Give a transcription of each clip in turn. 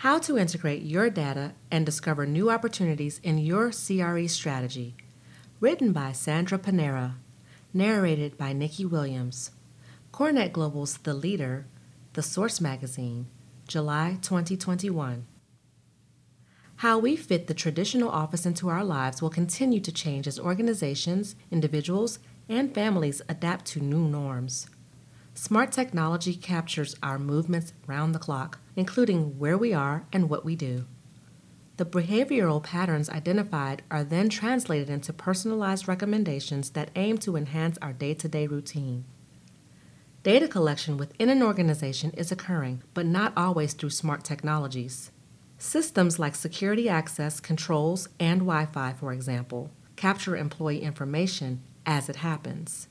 How to integrate your data and discover new opportunities in your CRE strategy. Written by Sandra Panera. Narrated by Nikki Williams. CoreNet Global's The Leader, The Source Magazine, July 2021. How we fit the traditional office into our lives will continue to change as organizations, individuals, and families adapt to new norms. Smart technology captures our movements round the clock, including where we are and what we do. The behavioral patterns identified are then translated into personalized recommendations that aim to enhance our day to day routine. Data collection within an organization is occurring, but not always through smart technologies. Systems like security access controls and Wi Fi, for example, capture employee information as it happens.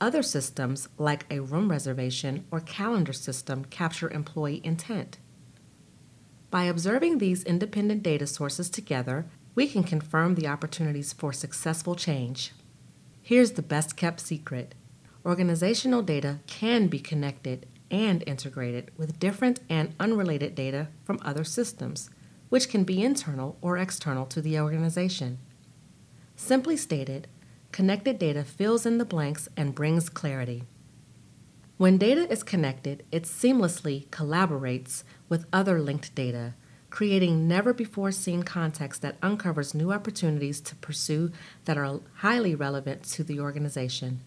Other systems, like a room reservation or calendar system, capture employee intent. By observing these independent data sources together, we can confirm the opportunities for successful change. Here's the best kept secret organizational data can be connected and integrated with different and unrelated data from other systems, which can be internal or external to the organization. Simply stated, Connected data fills in the blanks and brings clarity. When data is connected, it seamlessly collaborates with other linked data, creating never before seen context that uncovers new opportunities to pursue that are highly relevant to the organization.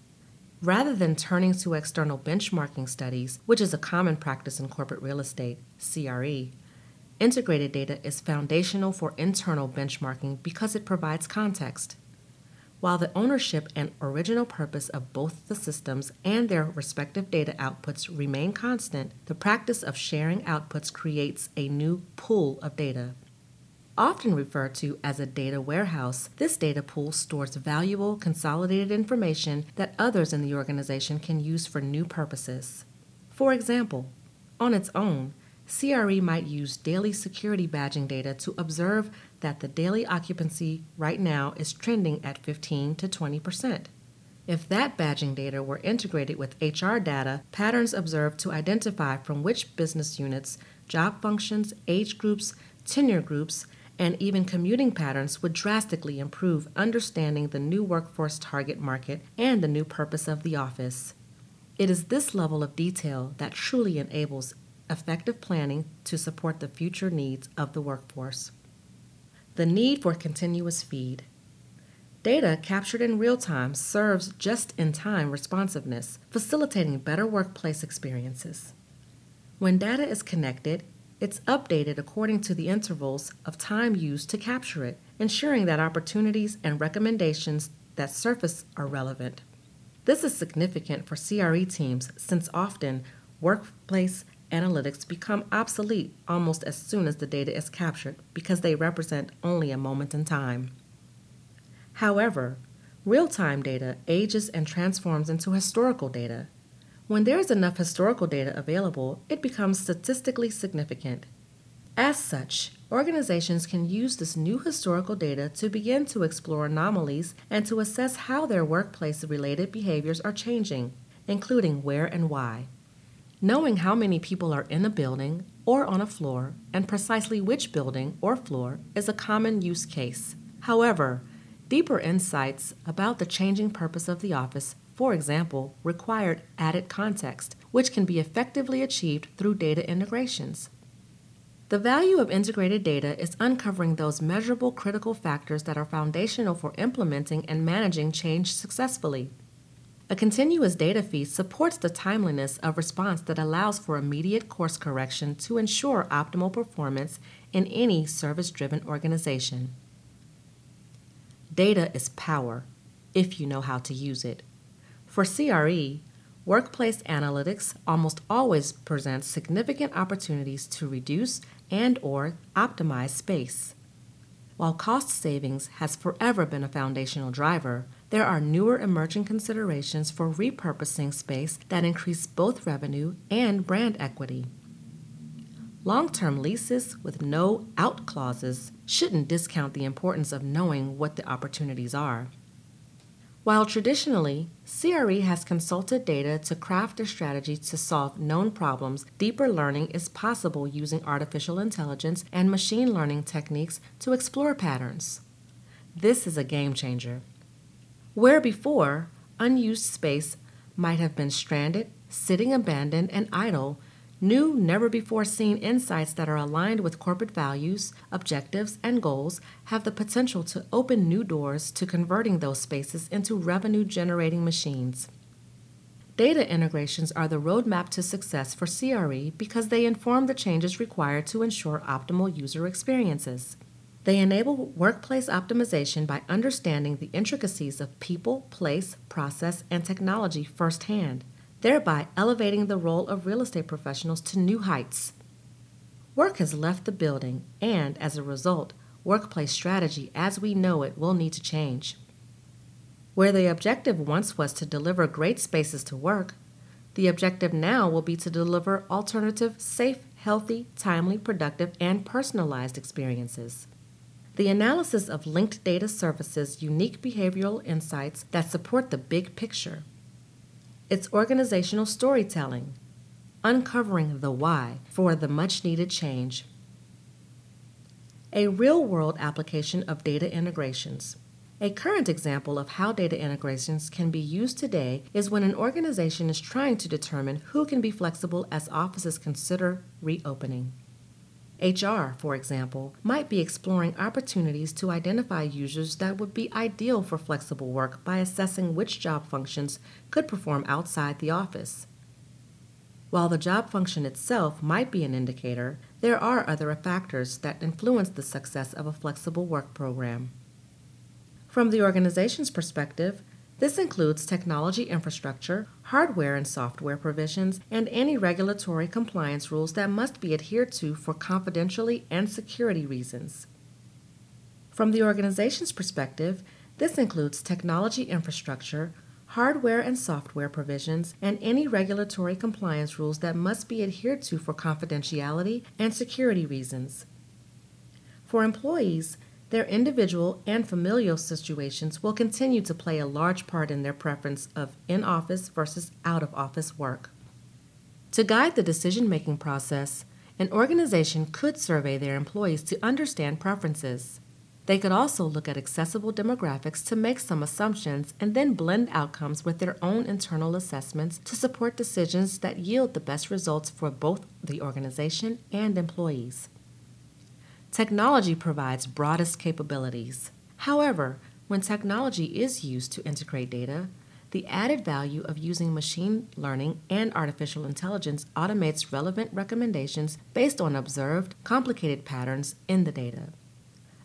Rather than turning to external benchmarking studies, which is a common practice in corporate real estate, CRE, integrated data is foundational for internal benchmarking because it provides context. While the ownership and original purpose of both the systems and their respective data outputs remain constant, the practice of sharing outputs creates a new pool of data. Often referred to as a data warehouse, this data pool stores valuable, consolidated information that others in the organization can use for new purposes. For example, on its own, CRE might use daily security badging data to observe that the daily occupancy right now is trending at 15 to 20 percent. If that badging data were integrated with HR data, patterns observed to identify from which business units, job functions, age groups, tenure groups, and even commuting patterns would drastically improve understanding the new workforce target market and the new purpose of the office. It is this level of detail that truly enables effective planning to support the future needs of the workforce. The need for continuous feed. Data captured in real time serves just in time responsiveness, facilitating better workplace experiences. When data is connected, it's updated according to the intervals of time used to capture it, ensuring that opportunities and recommendations that surface are relevant. This is significant for CRE teams since often workplace analytics become obsolete almost as soon as the data is captured because they represent only a moment in time. However, real time data ages and transforms into historical data. When there is enough historical data available, it becomes statistically significant. As such, organizations can use this new historical data to begin to explore anomalies and to assess how their workplace related behaviors are changing, including where and why. Knowing how many people are in a building or on a floor and precisely which building or floor is a common use case. However, deeper insights about the changing purpose of the office, for example, required added context, which can be effectively achieved through data integrations. The value of integrated data is uncovering those measurable critical factors that are foundational for implementing and managing change successfully. A continuous data feed supports the timeliness of response that allows for immediate course correction to ensure optimal performance in any service driven organization. Data is power if you know how to use it. For CRE, workplace analytics almost always presents significant opportunities to reduce and or optimize space. While cost savings has forever been a foundational driver, there are newer emerging considerations for repurposing space that increase both revenue and brand equity. Long term leases with no out clauses shouldn't discount the importance of knowing what the opportunities are. While traditionally, CRE has consulted data to craft a strategy to solve known problems, deeper learning is possible using artificial intelligence and machine learning techniques to explore patterns. This is a game changer. Where before, unused space might have been stranded, sitting abandoned, and idle, New, never before seen insights that are aligned with corporate values, objectives, and goals have the potential to open new doors to converting those spaces into revenue generating machines. Data integrations are the roadmap to success for CRE because they inform the changes required to ensure optimal user experiences. They enable workplace optimization by understanding the intricacies of people, place, process, and technology firsthand thereby elevating the role of real estate professionals to new heights. Work has left the building, and as a result, workplace strategy as we know it will need to change. Where the objective once was to deliver great spaces to work, the objective now will be to deliver alternative, safe, healthy, timely, productive, and personalized experiences. The analysis of linked data services unique behavioral insights that support the big picture. It's organizational storytelling, uncovering the why for the much needed change. A real world application of data integrations. A current example of how data integrations can be used today is when an organization is trying to determine who can be flexible as offices consider reopening. HR, for example, might be exploring opportunities to identify users that would be ideal for flexible work by assessing which job functions could perform outside the office. While the job function itself might be an indicator, there are other factors that influence the success of a flexible work program. From the organization's perspective, this includes technology infrastructure, hardware and software provisions, and any regulatory compliance rules that must be adhered to for confidentiality and security reasons. From the organization's perspective, this includes technology infrastructure, hardware and software provisions, and any regulatory compliance rules that must be adhered to for confidentiality and security reasons. For employees, their individual and familial situations will continue to play a large part in their preference of in office versus out of office work. To guide the decision making process, an organization could survey their employees to understand preferences. They could also look at accessible demographics to make some assumptions and then blend outcomes with their own internal assessments to support decisions that yield the best results for both the organization and employees. Technology provides broadest capabilities. However, when technology is used to integrate data, the added value of using machine learning and artificial intelligence automates relevant recommendations based on observed, complicated patterns in the data.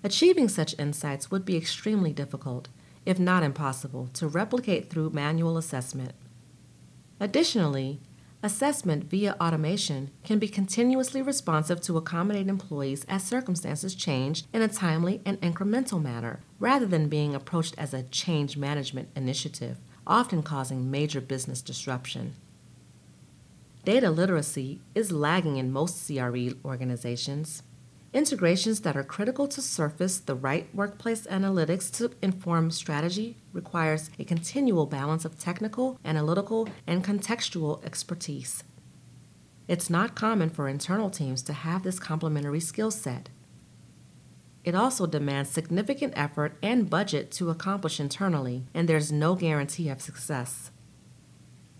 Achieving such insights would be extremely difficult, if not impossible, to replicate through manual assessment. Additionally, Assessment via automation can be continuously responsive to accommodate employees as circumstances change in a timely and incremental manner, rather than being approached as a change management initiative, often causing major business disruption. Data literacy is lagging in most CRE organizations. Integrations that are critical to surface the right workplace analytics to inform strategy requires a continual balance of technical, analytical, and contextual expertise. It's not common for internal teams to have this complementary skill set. It also demands significant effort and budget to accomplish internally, and there's no guarantee of success.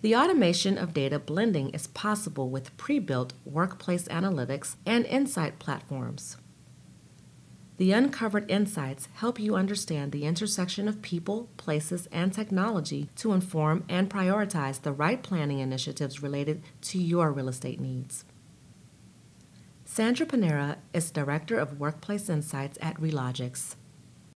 The automation of data blending is possible with pre built workplace analytics and insight platforms. The uncovered insights help you understand the intersection of people, places, and technology to inform and prioritize the right planning initiatives related to your real estate needs. Sandra Panera is Director of Workplace Insights at Relogix.